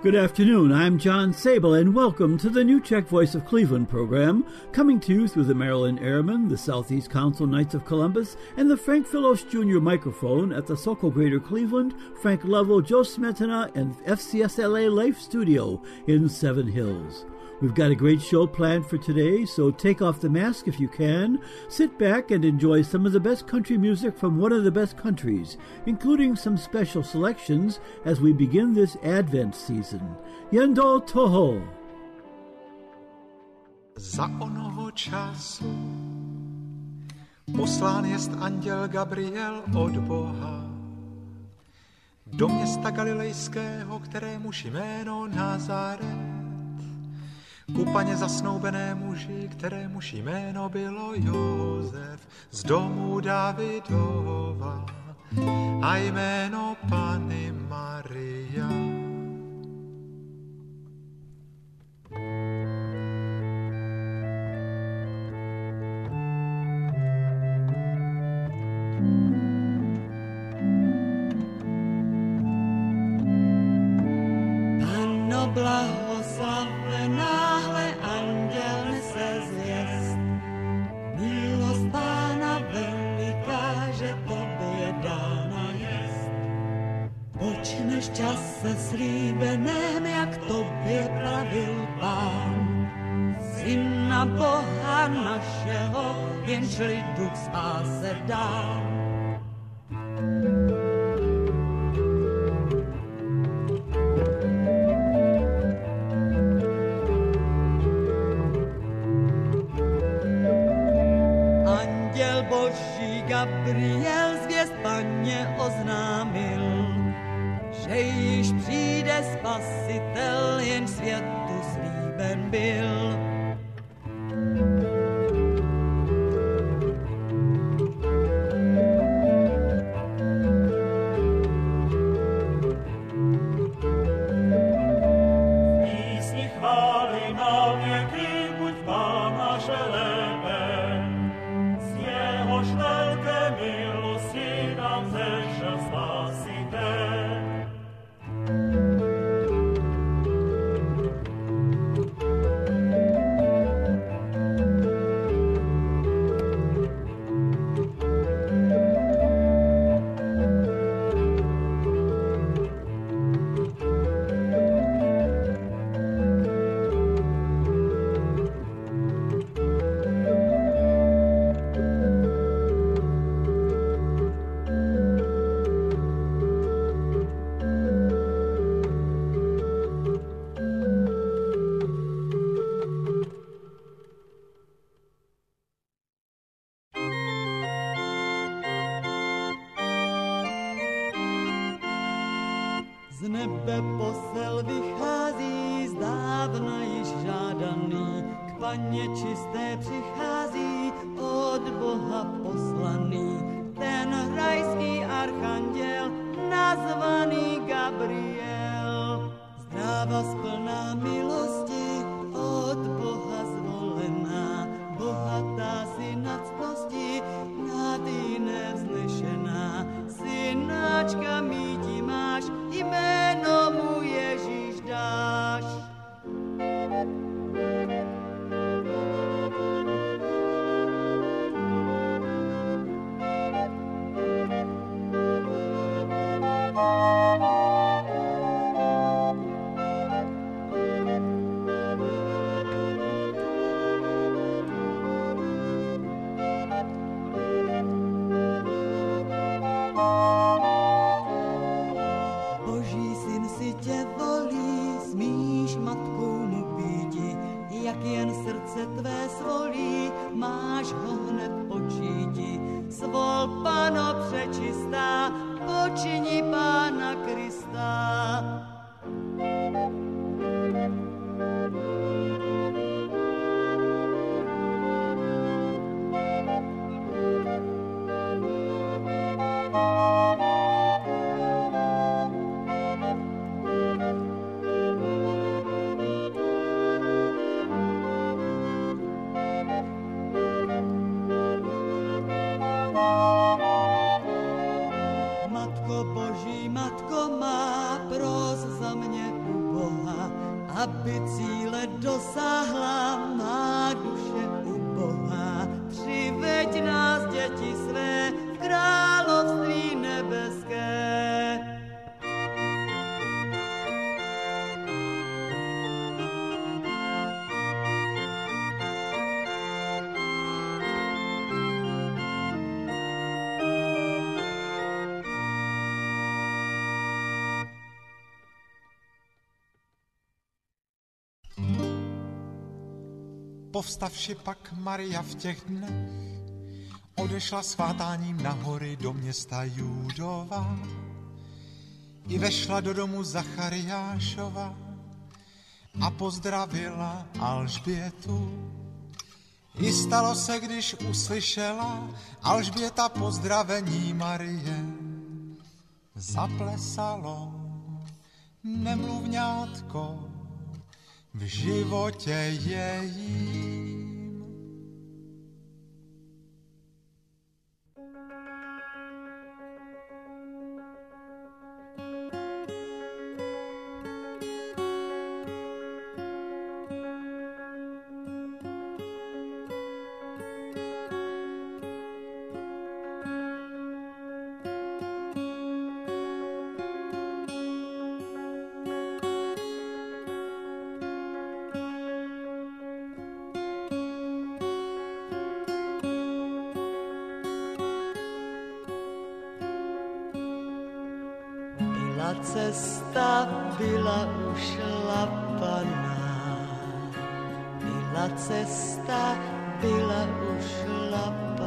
Good afternoon. I'm John Sable, and welcome to the new Czech Voice of Cleveland program, coming to you through the Maryland Airmen, the Southeast Council Knights of Columbus, and the Frank Phillips Jr. microphone at the Sokol Greater Cleveland, Frank Level, Joe Smetana, and FCSLA Life Studio in Seven Hills. We've got a great show planned for today, so take off the mask if you can. Sit back and enjoy some of the best country music from one of the best countries, including some special selections as we begin this Advent season. Yendo Toho. Za onoho času poslán jest anděl Gabriel od Boha do města galilejského, kterémuž jméno Nazaret ku paně zasnoubené muži, kterémuž jméno bylo Jozef z domu Davidova a jméno Pany Maria. povstavši pak Maria v těch dnech, odešla svátáním na hory do města Judova. I vešla do domu Zachariášova a pozdravila Alžbětu. I stalo se, když uslyšela Alžběta pozdravení Marie. Zaplesalo nemluvňátko v životě je jí. cesta byla ušlapaná. Byla cesta byla ušlapaná.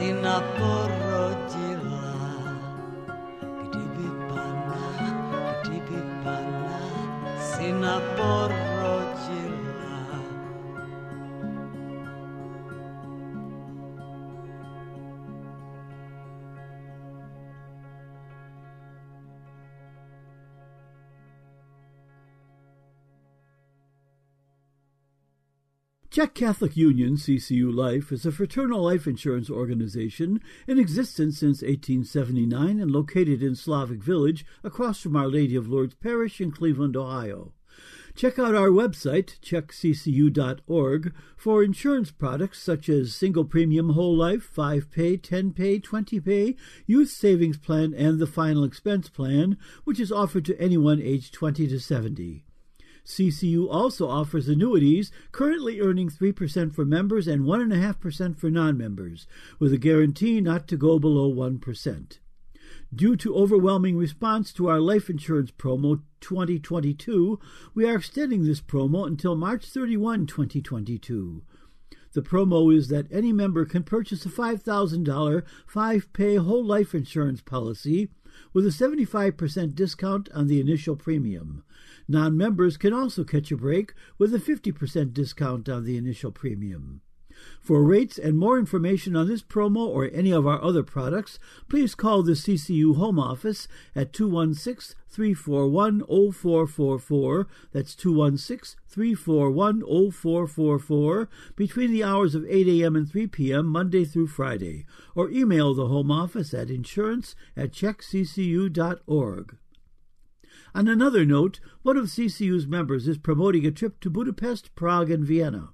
sin acorrer. Czech Catholic Union CCU Life is a fraternal life insurance organization in existence since 1879 and located in Slavic Village across from Our Lady of Lourdes Parish in Cleveland, Ohio. Check out our website, czechccu.org, for insurance products such as single premium whole life, 5 pay, 10 pay, 20 pay, youth savings plan, and the final expense plan, which is offered to anyone aged 20 to 70. CCU also offers annuities, currently earning 3% for members and 1.5% for non members, with a guarantee not to go below 1%. Due to overwhelming response to our life insurance promo 2022, we are extending this promo until March 31, 2022. The promo is that any member can purchase a $5,000 five pay whole life insurance policy with a 75% discount on the initial premium. Non members can also catch a break with a 50% discount on the initial premium. For rates and more information on this promo or any of our other products, please call the CCU Home Office at 216 341 0444. That's 216 341 0444 between the hours of 8 a.m. and 3 p.m. Monday through Friday, or email the Home Office at insurance at czechccu.org. On another note, one of CCU's members is promoting a trip to Budapest, Prague, and Vienna.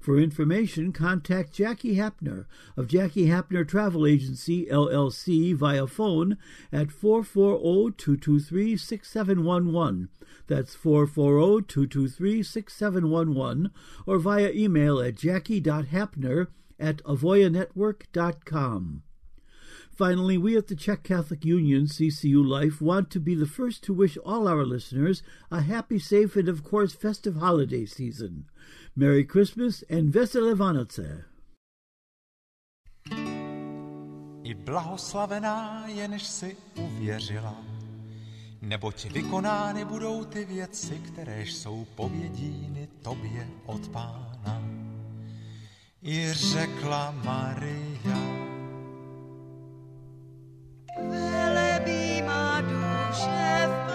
For information, contact Jackie Hapner of Jackie Hapner Travel Agency, LLC, via phone at 440-223-6711. That's 440-223-6711, or via email at jackie.hapner at avoyanetwork.com. Finally, we at the Czech Catholic Union CCU Life want to be the first to wish all our listeners a happy, safe, and of course festive holiday season. Merry Christmas and Veselé Vánoce. I blahoslavená je, si uvěřila, neboť vykonány budou ty věci, které jsou povědíny tobě od pána. I řekla Maria, Velebí má duše v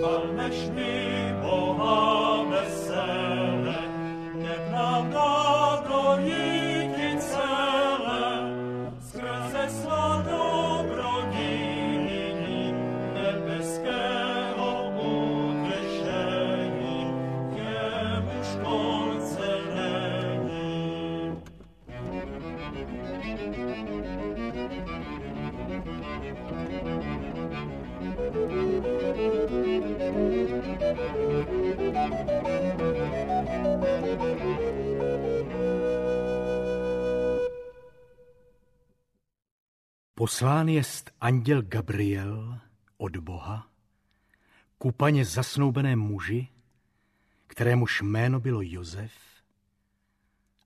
Chvalme Poslán jest anděl Gabriel od Boha ku paně zasnoubené muži, kterémuž jméno bylo Josef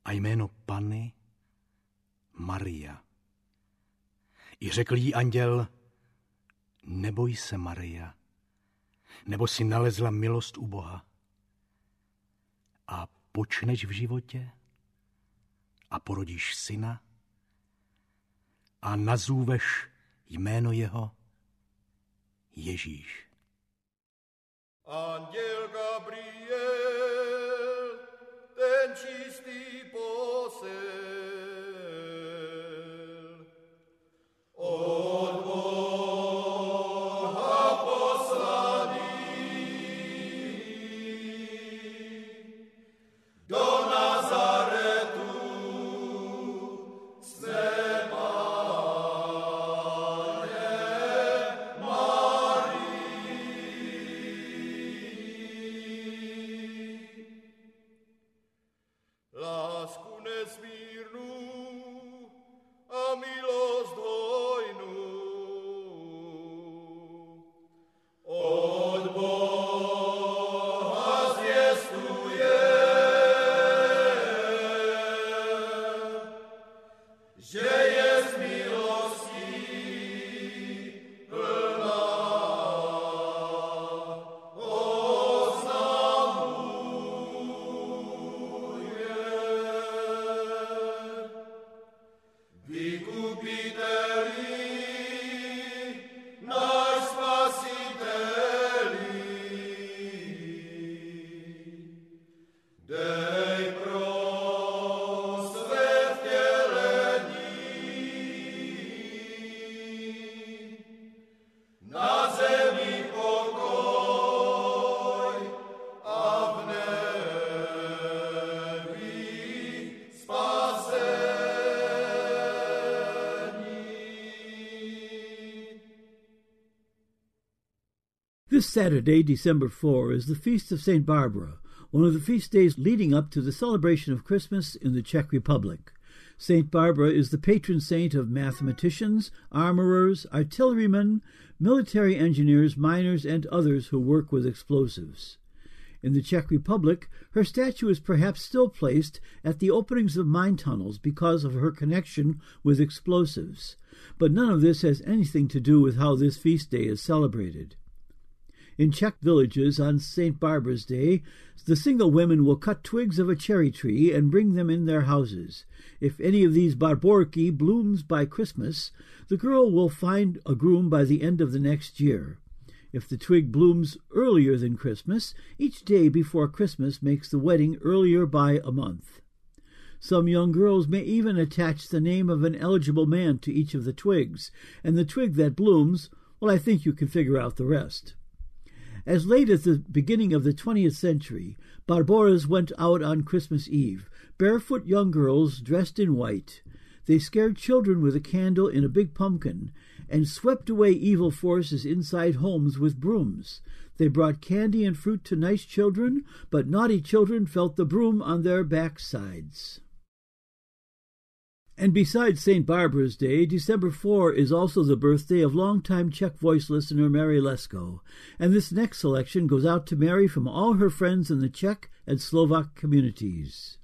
a jméno Pany Maria. I řekl jí anděl, neboj se, Maria, nebo si nalezla milost u Boha. A počneš v životě a porodíš syna a nazůveš jméno jeho Ježíš. Anděl Gabriel, ten čistý posel, od Saturday, December 4, is the Feast of St. Barbara, one of the feast days leading up to the celebration of Christmas in the Czech Republic. St. Barbara is the patron saint of mathematicians, armorers, artillerymen, military engineers, miners, and others who work with explosives. In the Czech Republic, her statue is perhaps still placed at the openings of mine tunnels because of her connection with explosives. But none of this has anything to do with how this feast day is celebrated. In Czech villages on St. Barbara's Day, the single women will cut twigs of a cherry tree and bring them in their houses. If any of these barborky blooms by Christmas, the girl will find a groom by the end of the next year. If the twig blooms earlier than Christmas, each day before Christmas makes the wedding earlier by a month. Some young girls may even attach the name of an eligible man to each of the twigs, and the twig that blooms, well, I think you can figure out the rest. As late as the beginning of the 20th century, Barboras went out on Christmas Eve, barefoot young girls dressed in white. They scared children with a candle in a big pumpkin and swept away evil forces inside homes with brooms. They brought candy and fruit to nice children, but naughty children felt the broom on their backsides. And besides St. Barbara's Day, December 4 is also the birthday of longtime Czech voice listener Mary Lesko. And this next selection goes out to Mary from all her friends in the Czech and Slovak communities.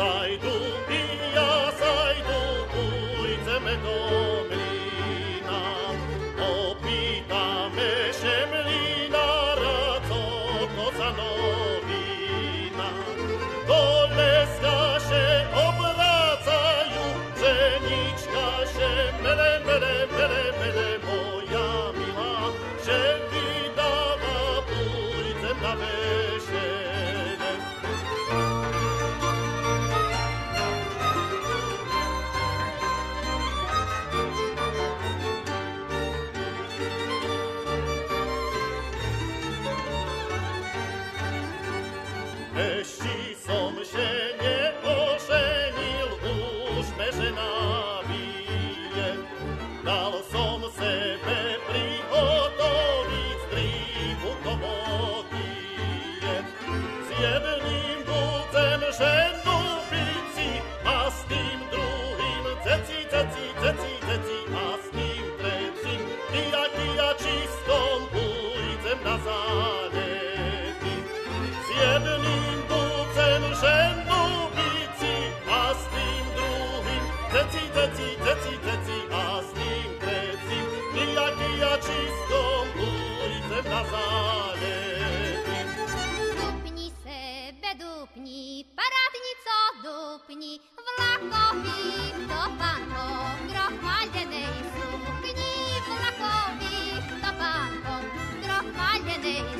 Sai du, ia, sai du, uite-me doi, na zálety. S jedným bucem šendubici a s tím druhým ceci, ceci, ceci, ceci a s tím trecím nijaký a čistom ulicem na zálety. Dupni sebe, dupni, parádnico, dupni, vlakový, to pan Hogrov Days.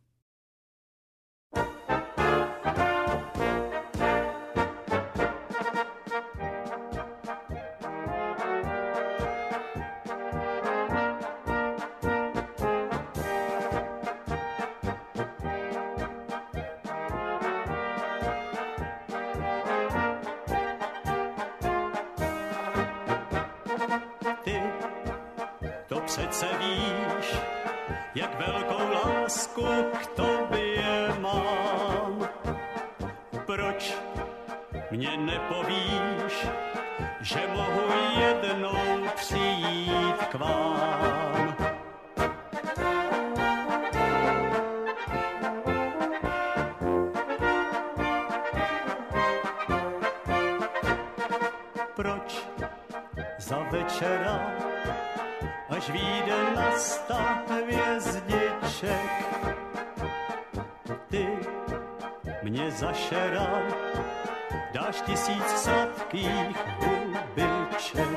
Proč za večera až vyjde na sta hvězdiček. Ty mě zašeral, dáš tisíc sladkých hubiček.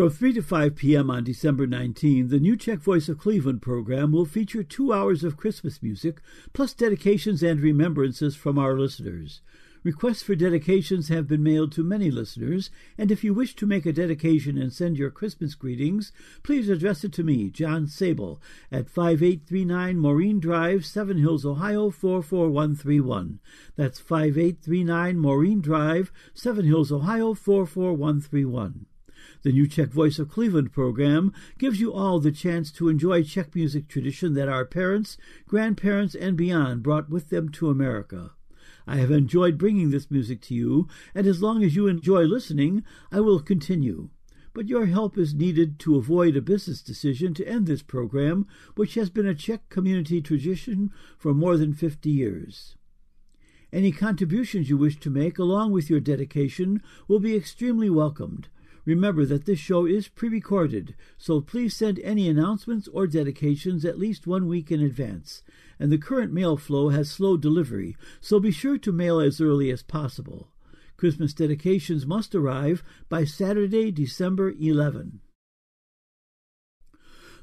From 3 to 5 p.m. on December 19, the New Czech Voice of Cleveland program will feature two hours of Christmas music, plus dedications and remembrances from our listeners. Requests for dedications have been mailed to many listeners, and if you wish to make a dedication and send your Christmas greetings, please address it to me, John Sable, at 5839 Maureen Drive, Seven Hills, Ohio 44131. That's 5839 Maureen Drive, Seven Hills, Ohio 44131. The New Czech Voice of Cleveland program gives you all the chance to enjoy Czech music tradition that our parents, grandparents, and beyond brought with them to America. I have enjoyed bringing this music to you, and as long as you enjoy listening, I will continue. But your help is needed to avoid a business decision to end this program, which has been a Czech community tradition for more than 50 years. Any contributions you wish to make, along with your dedication, will be extremely welcomed. Remember that this show is pre recorded, so please send any announcements or dedications at least one week in advance. And the current mail flow has slow delivery, so be sure to mail as early as possible. Christmas dedications must arrive by Saturday, December 11.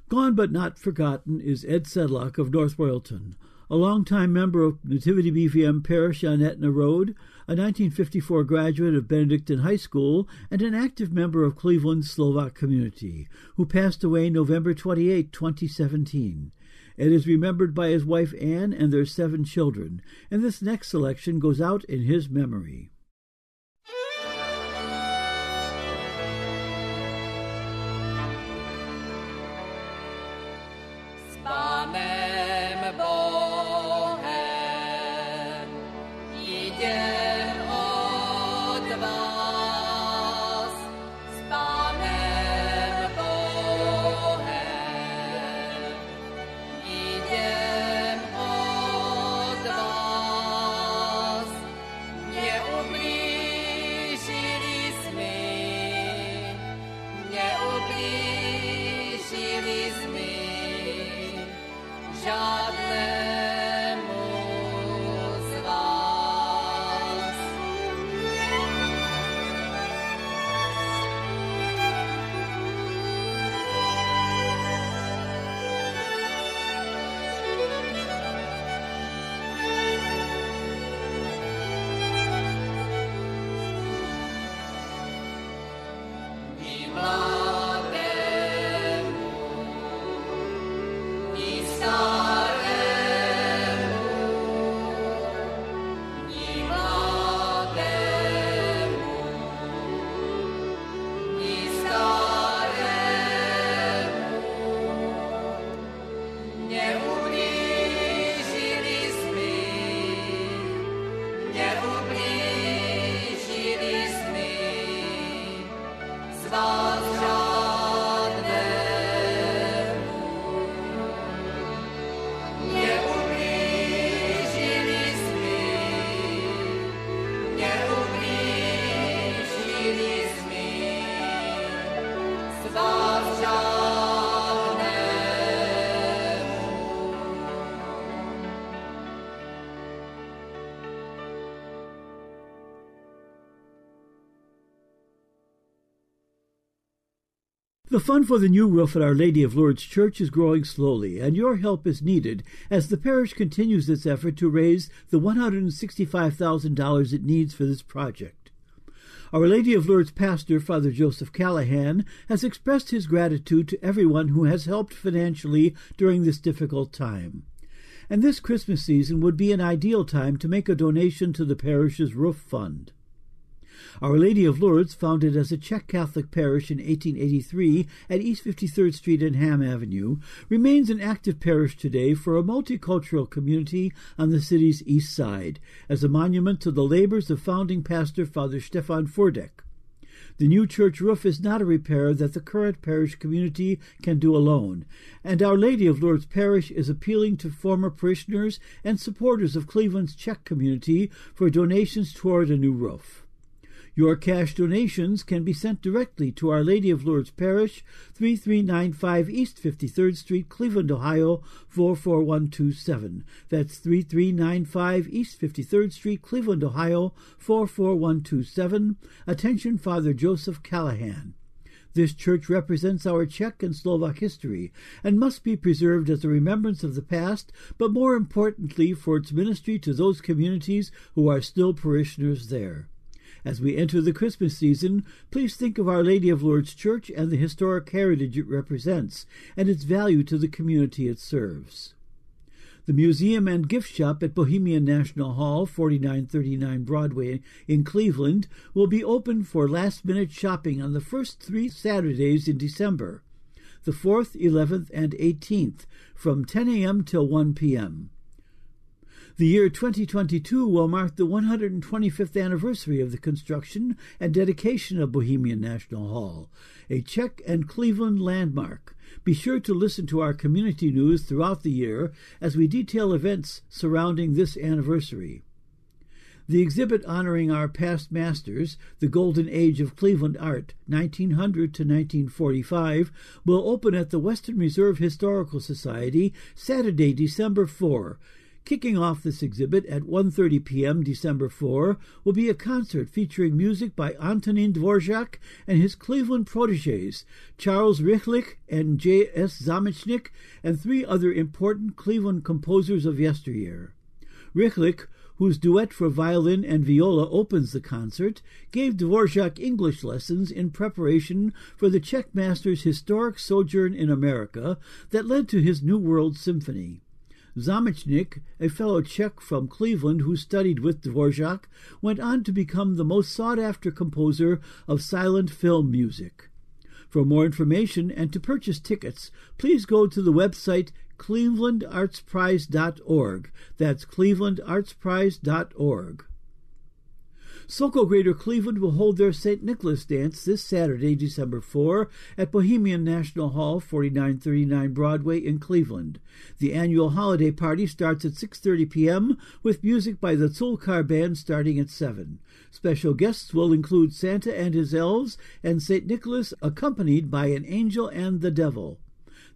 Gone but not forgotten is Ed Sedlock of North Royalton, a longtime member of Nativity BVM Parish on Aetna Road, a 1954 graduate of Benedictine High School, and an active member of Cleveland's Slovak community, who passed away November 28, 2017. Ed is remembered by his wife Anne and their seven children, and this next selection goes out in his memory. The fund for the new roof at Our Lady of Lourdes Church is growing slowly, and your help is needed as the parish continues its effort to raise the $165,000 it needs for this project. Our Lady of Lourdes pastor, Father Joseph Callahan, has expressed his gratitude to everyone who has helped financially during this difficult time. And this Christmas season would be an ideal time to make a donation to the parish's roof fund. Our Lady of Lourdes, founded as a Czech Catholic parish in 1883 at East 53rd Street and Hamm Avenue, remains an active parish today for a multicultural community on the city's east side, as a monument to the labors of founding pastor Father Stefan Furdek. The new church roof is not a repair that the current parish community can do alone, and Our Lady of Lourdes Parish is appealing to former parishioners and supporters of Cleveland's Czech community for donations toward a new roof. Your cash donations can be sent directly to Our Lady of Lourdes Parish, 3395 East 53rd Street, Cleveland, Ohio 44127. That's 3395 East 53rd Street, Cleveland, Ohio 44127. Attention Father Joseph Callahan. This church represents our Czech and Slovak history and must be preserved as a remembrance of the past, but more importantly for its ministry to those communities who are still parishioners there. As we enter the Christmas season, please think of Our Lady of Lourdes Church and the historic heritage it represents and its value to the community it serves. The museum and gift shop at Bohemian National Hall, 4939 Broadway in Cleveland, will be open for last minute shopping on the first three Saturdays in December the 4th, 11th, and 18th, from 10 a.m. till 1 p.m. The year 2022 will mark the 125th anniversary of the construction and dedication of Bohemian National Hall, a Czech and Cleveland landmark. Be sure to listen to our community news throughout the year as we detail events surrounding this anniversary. The exhibit honoring our past masters, the Golden Age of Cleveland Art, 1900 to 1945, will open at the Western Reserve Historical Society Saturday, December 4. Kicking off this exhibit at 1:30 p.m. December 4 will be a concert featuring music by Antonin Dvorak and his Cleveland protégés, Charles Rychlik and J.S. Zamecnik, and three other important Cleveland composers of yesteryear. Rychlik, whose duet for violin and viola opens the concert, gave Dvorak English lessons in preparation for the Czech master's historic sojourn in America that led to his New World Symphony. Zamecnik, a fellow Czech from Cleveland who studied with Dvorak, went on to become the most sought after composer of silent film music. For more information and to purchase tickets, please go to the website clevelandartsprize.org. That's clevelandartsprize.org. Sokol Greater Cleveland will hold their St. Nicholas dance this Saturday, December 4, at Bohemian National Hall, 4939 Broadway in Cleveland. The annual holiday party starts at 6:30 p.m. with music by the Zulkar Band starting at 7. Special guests will include Santa and his elves and St. Nicholas accompanied by an angel and the devil.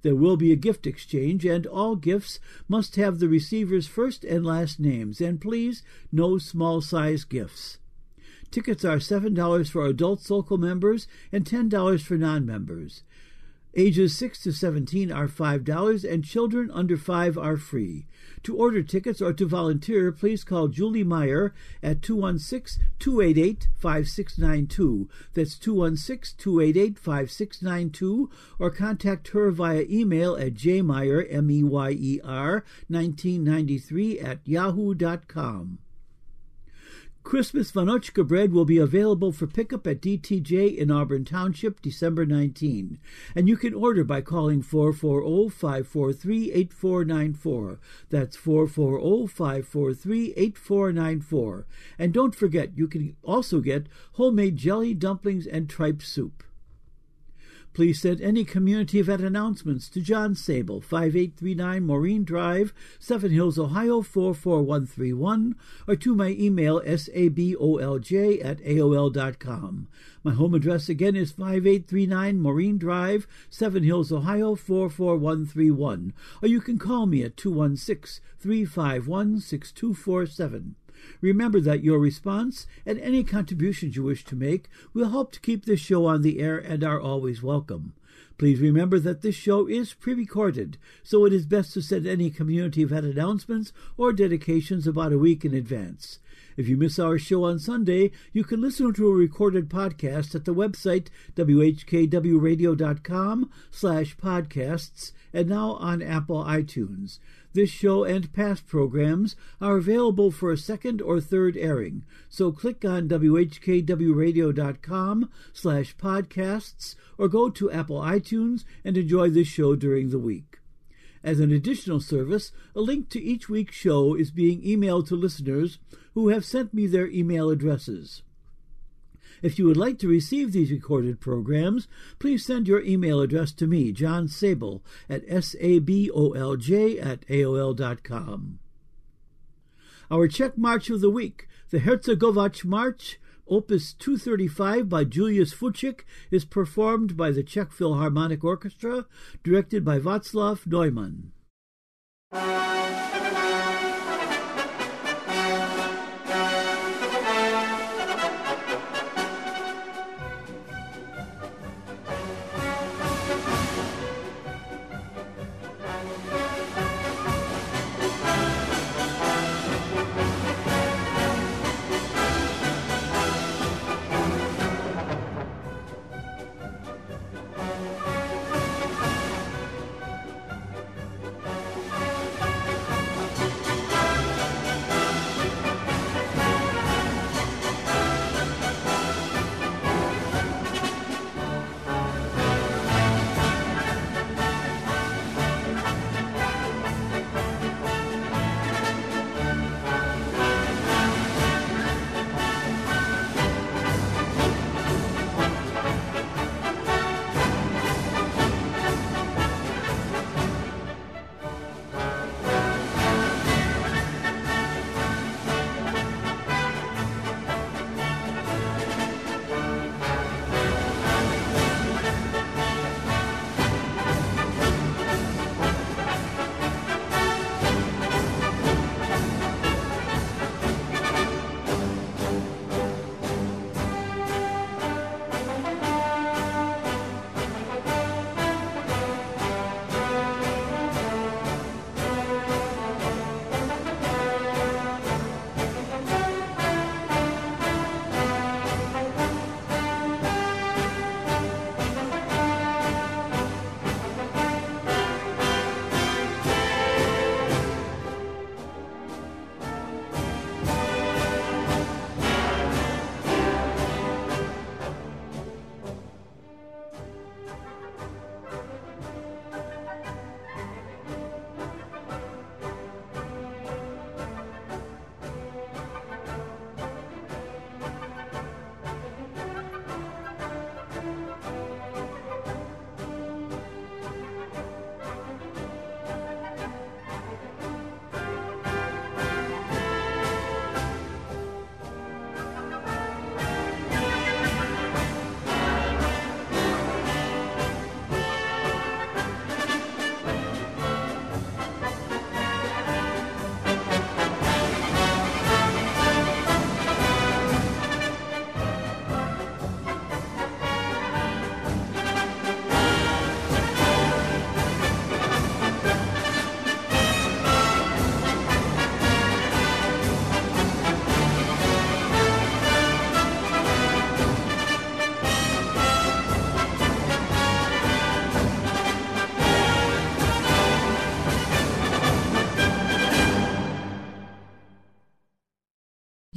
There will be a gift exchange, and all gifts must have the receiver's first and last names, and please, no small size gifts. Tickets are $7 for adult Sokol members and $10 for non members. Ages 6 to 17 are $5 and children under 5 are free. To order tickets or to volunteer, please call Julie Meyer at 216 288 5692. That's 216 288 5692 or contact her via email at jmeyer, M E Y E R, 1993 at yahoo.com. Christmas Vanochka bread will be available for pickup at DTJ in Auburn Township December 19, and you can order by calling 440-543-8494. That's 440-543-8494. And don't forget, you can also get homemade jelly, dumplings, and tripe soup. Please send any community event announcements to John Sabol, 5839 Maureen Drive, Seven Hills, Ohio 44131, or to my email sabolj at aol.com. My home address again is 5839 Maureen Drive, Seven Hills, Ohio 44131, or you can call me at 216 351 6247. Remember that your response and any contributions you wish to make will help to keep this show on the air and are always welcome. Please remember that this show is pre recorded, so it is best to send any community event announcements or dedications about a week in advance. If you miss our show on Sunday, you can listen to a recorded podcast at the website whkwradio.com slash podcasts and now on Apple iTunes. This show and past programs are available for a second or third airing, so click on whkwradio.com slash podcasts or go to Apple iTunes and enjoy this show during the week. As an additional service, a link to each week's show is being emailed to listeners who have sent me their email addresses. If you would like to receive these recorded programs, please send your email address to me, John Sabol, at S-A-B-O-L-J at AOL.com. Our Czech March of the Week, the Hercegovac March, Opus 235 by Julius Fučík, is performed by the Czech Philharmonic Orchestra, directed by Václav Neumann.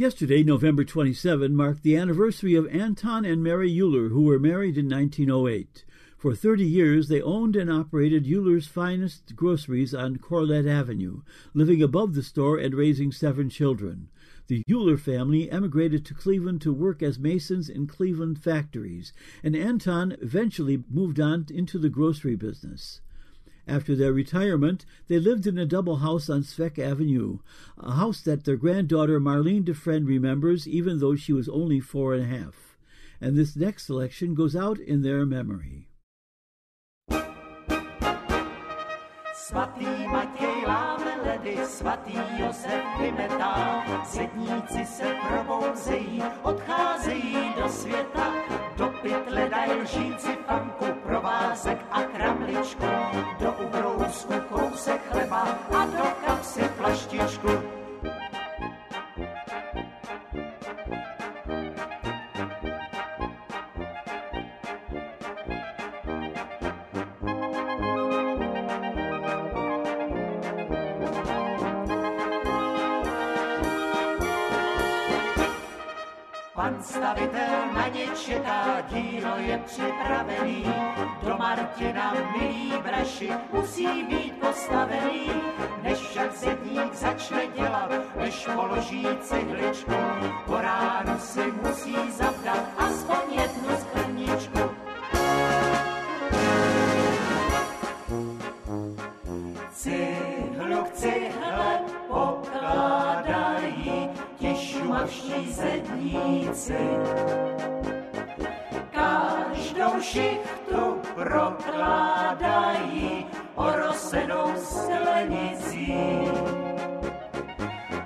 Yesterday, November 27, marked the anniversary of Anton and Mary Euler, who were married in 1908. For 30 years, they owned and operated Euler's finest groceries on Corlett Avenue, living above the store and raising seven children. The Euler family emigrated to Cleveland to work as masons in Cleveland factories, and Anton eventually moved on into the grocery business. After their retirement, they lived in a double house on Svek Avenue, a house that their granddaughter Marlene DeFriend remembers even though she was only four and a half. And this next selection goes out in their memory. Ledy, svatý Josef vymetá, sedníci se probouzejí, odcházejí do světa, do pytle dají lžíci fanku, provázek a kramličku, do ubrousku kousek chleba a do kapsy plaštičku. Stavitel na ně čeká, dílo je připravený. Do Martina, milí braši, musí být postavený. Než však zedník začne dělat, než položí cihličku, po ránu si musí zavdat aspoň jednu skleničku. Cihlu k ti šumavští zedníci. Každou šichtu prokládají orosenou sklenicí.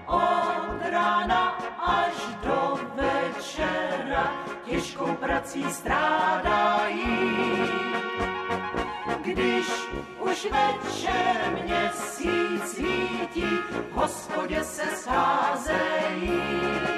Od rána až do večera těžkou prací strádají. Když už večer měsíc svítí, v hospodě se scházejí.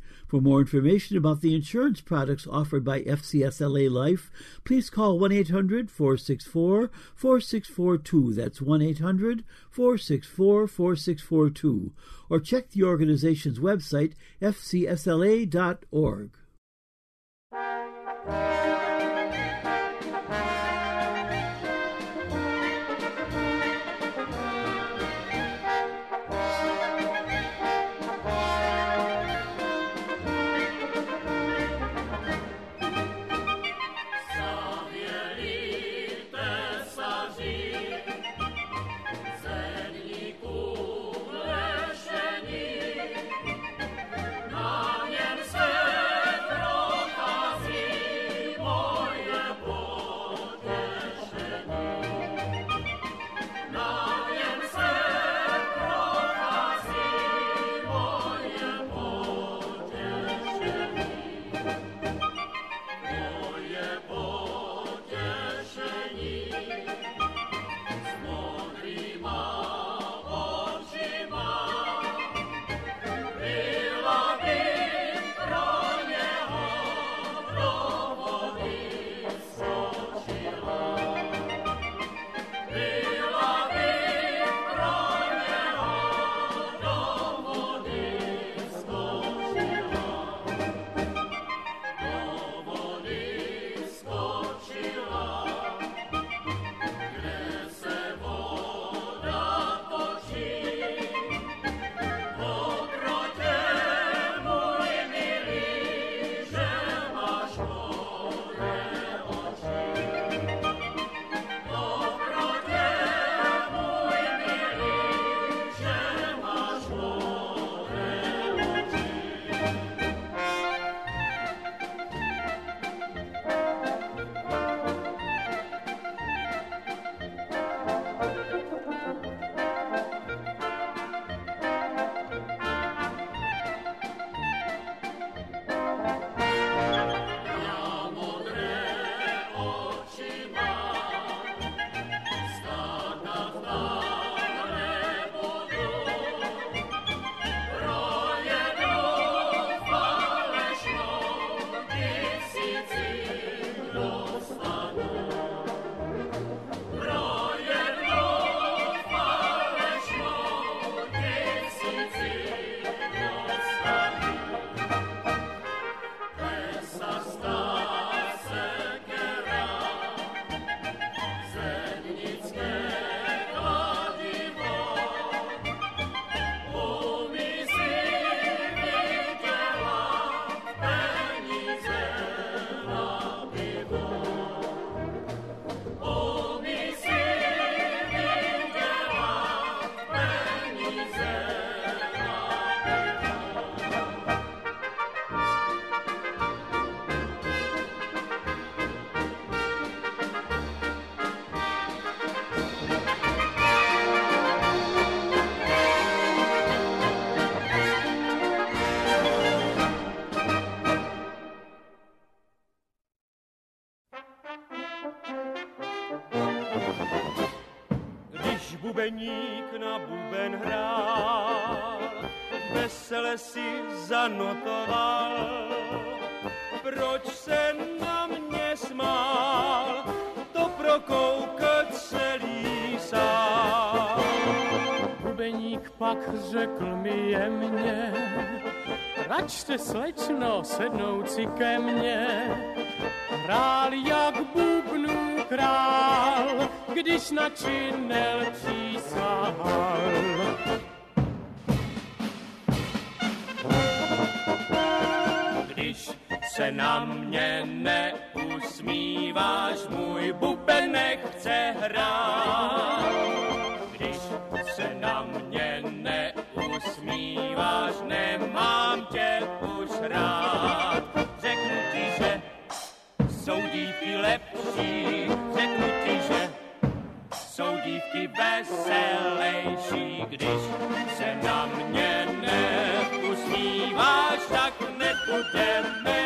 For more information about the insurance products offered by FCSLA Life, please call 1 800 464 4642. That's 1 800 464 4642. Or check the organization's website, fcsla.org. bubeník na buben hrál, vesele si zanotoval, proč se na mě smál, to prokoukl celý sál. Bubeník pak řekl mi jemně, račte slečno sednout si ke mně, hrál jak bubnů král, když na činel přísahal. Když se na mě neusmíváš, můj buben nechce hrát. Když se na mě neusmíváš, nemám tě už rád. Řeknu ti, že jsou dívky lepší, řeknu ti, dívky veselejší, když se na mě neusmíváš, tak nebudeme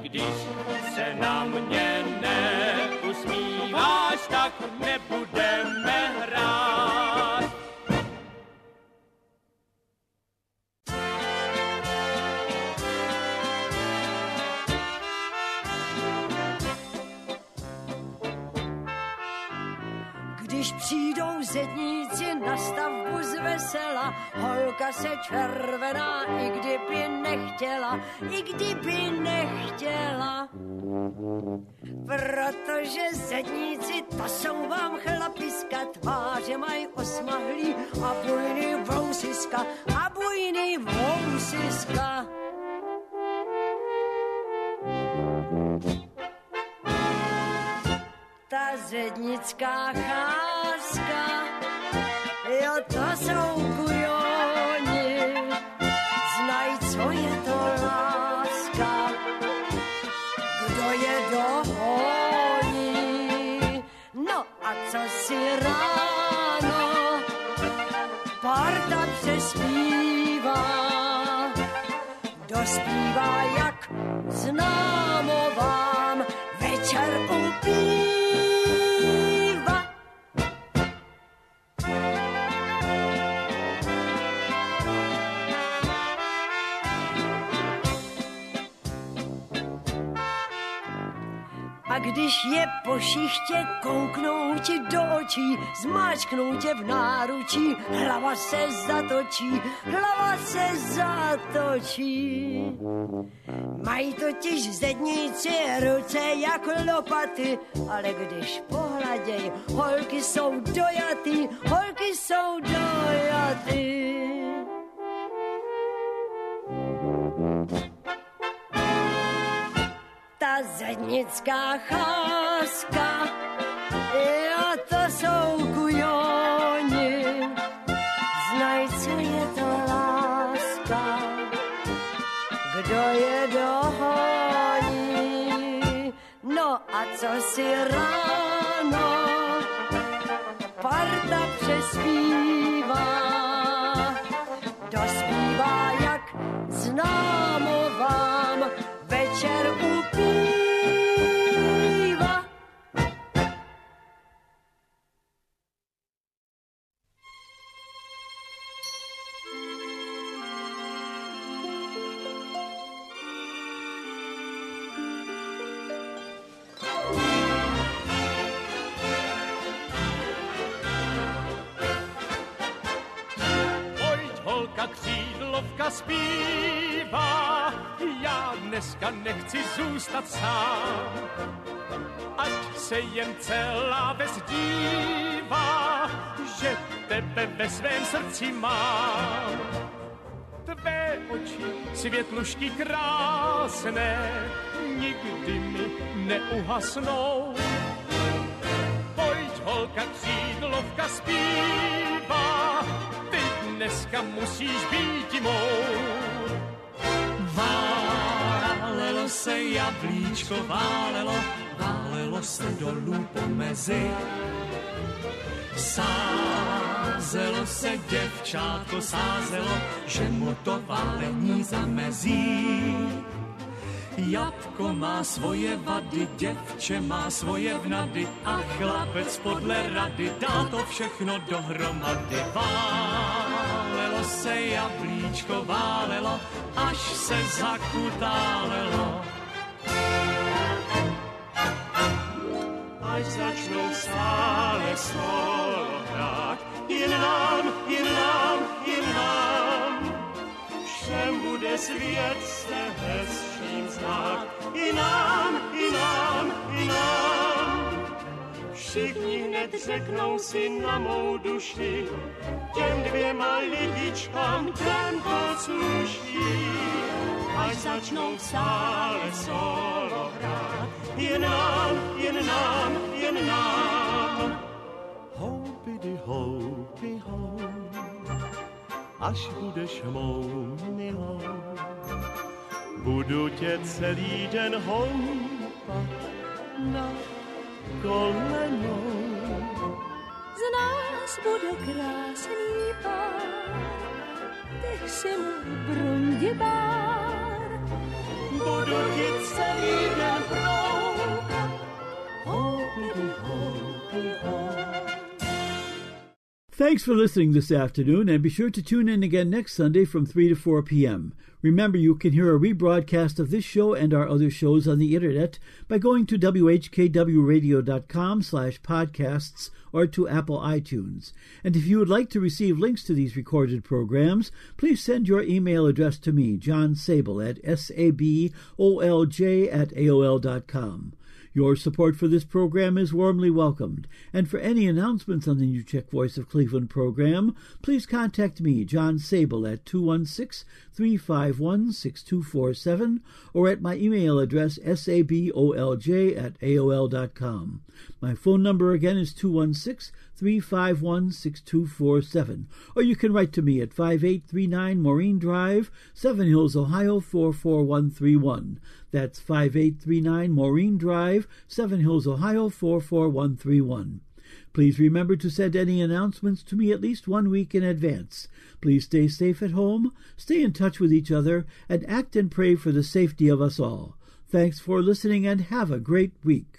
když se na mě neusmíváš, tak nebudeme hrát. Když přijdou zedníci na stavbu z vesela, holka se červená, nechtěla, i kdyby nechtěla. Protože zedníci, to jsou vám chlapiska, tváře mají osmahlý a bujný vousiska, a bujný vousiska. ta zednická cháska, známo když je po šichtě, kouknou ti do očí, zmáčknou tě v náručí, hlava se zatočí, hlava se zatočí. Mají totiž zedníci ruce jako lopaty, ale když pohladěj, holky jsou dojatý, holky jsou dojatý. Ta zednická cháska, jo, to jsou kujoni, znaj, co je to láska, kdo je dohoní, no a co si ráno, parta přespívá, svém srdci mám. tvé oči, světlušky krásné, nikdy mi neuhasnou. Pojď, holka, křídlovka zpívá, ty dneska musíš být mou. Válelo se jablíčko, válelo, válelo se dolů pomezi. Sázelo se děvčátko, sázelo, že mu to válení zamezí. Jabko má svoje vady, děvče má svoje vnady a chlapec podle rady dá to všechno dohromady. Válelo se jablíčko, válelo, až se zakutálelo. Až začnou stále solo hrát, jinam, jinam, jinam. Všem bude svět se hezčím znát, jinam, jinam, jinam. Všichni hned řeknou si na mou duši, těm dvěma lidičkám ten to sluší. Až začnou v solo hrát, jen nám, jen nám, jen nám. Home Houpidi, houpi, hou, až budeš mou milou. Budu tě celý den houpat na kolenou. Z nás bude krásný pár, ty si můj brundibár. Budu ti celý den broukat, houpidi, houpi, hou. Thanks for listening this afternoon, and be sure to tune in again next Sunday from 3 to 4 p.m. Remember, you can hear a rebroadcast of this show and our other shows on the internet by going to whkwradio.com slash podcasts or to Apple iTunes. And if you would like to receive links to these recorded programs, please send your email address to me, John Sabol, at sabolj at aol.com. Your support for this program is warmly welcomed, and for any announcements on the New Czech Voice of Cleveland program, please contact me, John Sabol, at 216 351 6247 or at my email address sabolj at aol.com. My phone number again is 216 351 6247, or you can write to me at 5839 Maureen Drive, Seven Hills, Ohio 44131. That's 5839 Maureen Drive, Seven Hills, Ohio 44131. Please remember to send any announcements to me at least one week in advance. Please stay safe at home, stay in touch with each other, and act and pray for the safety of us all. Thanks for listening and have a great week.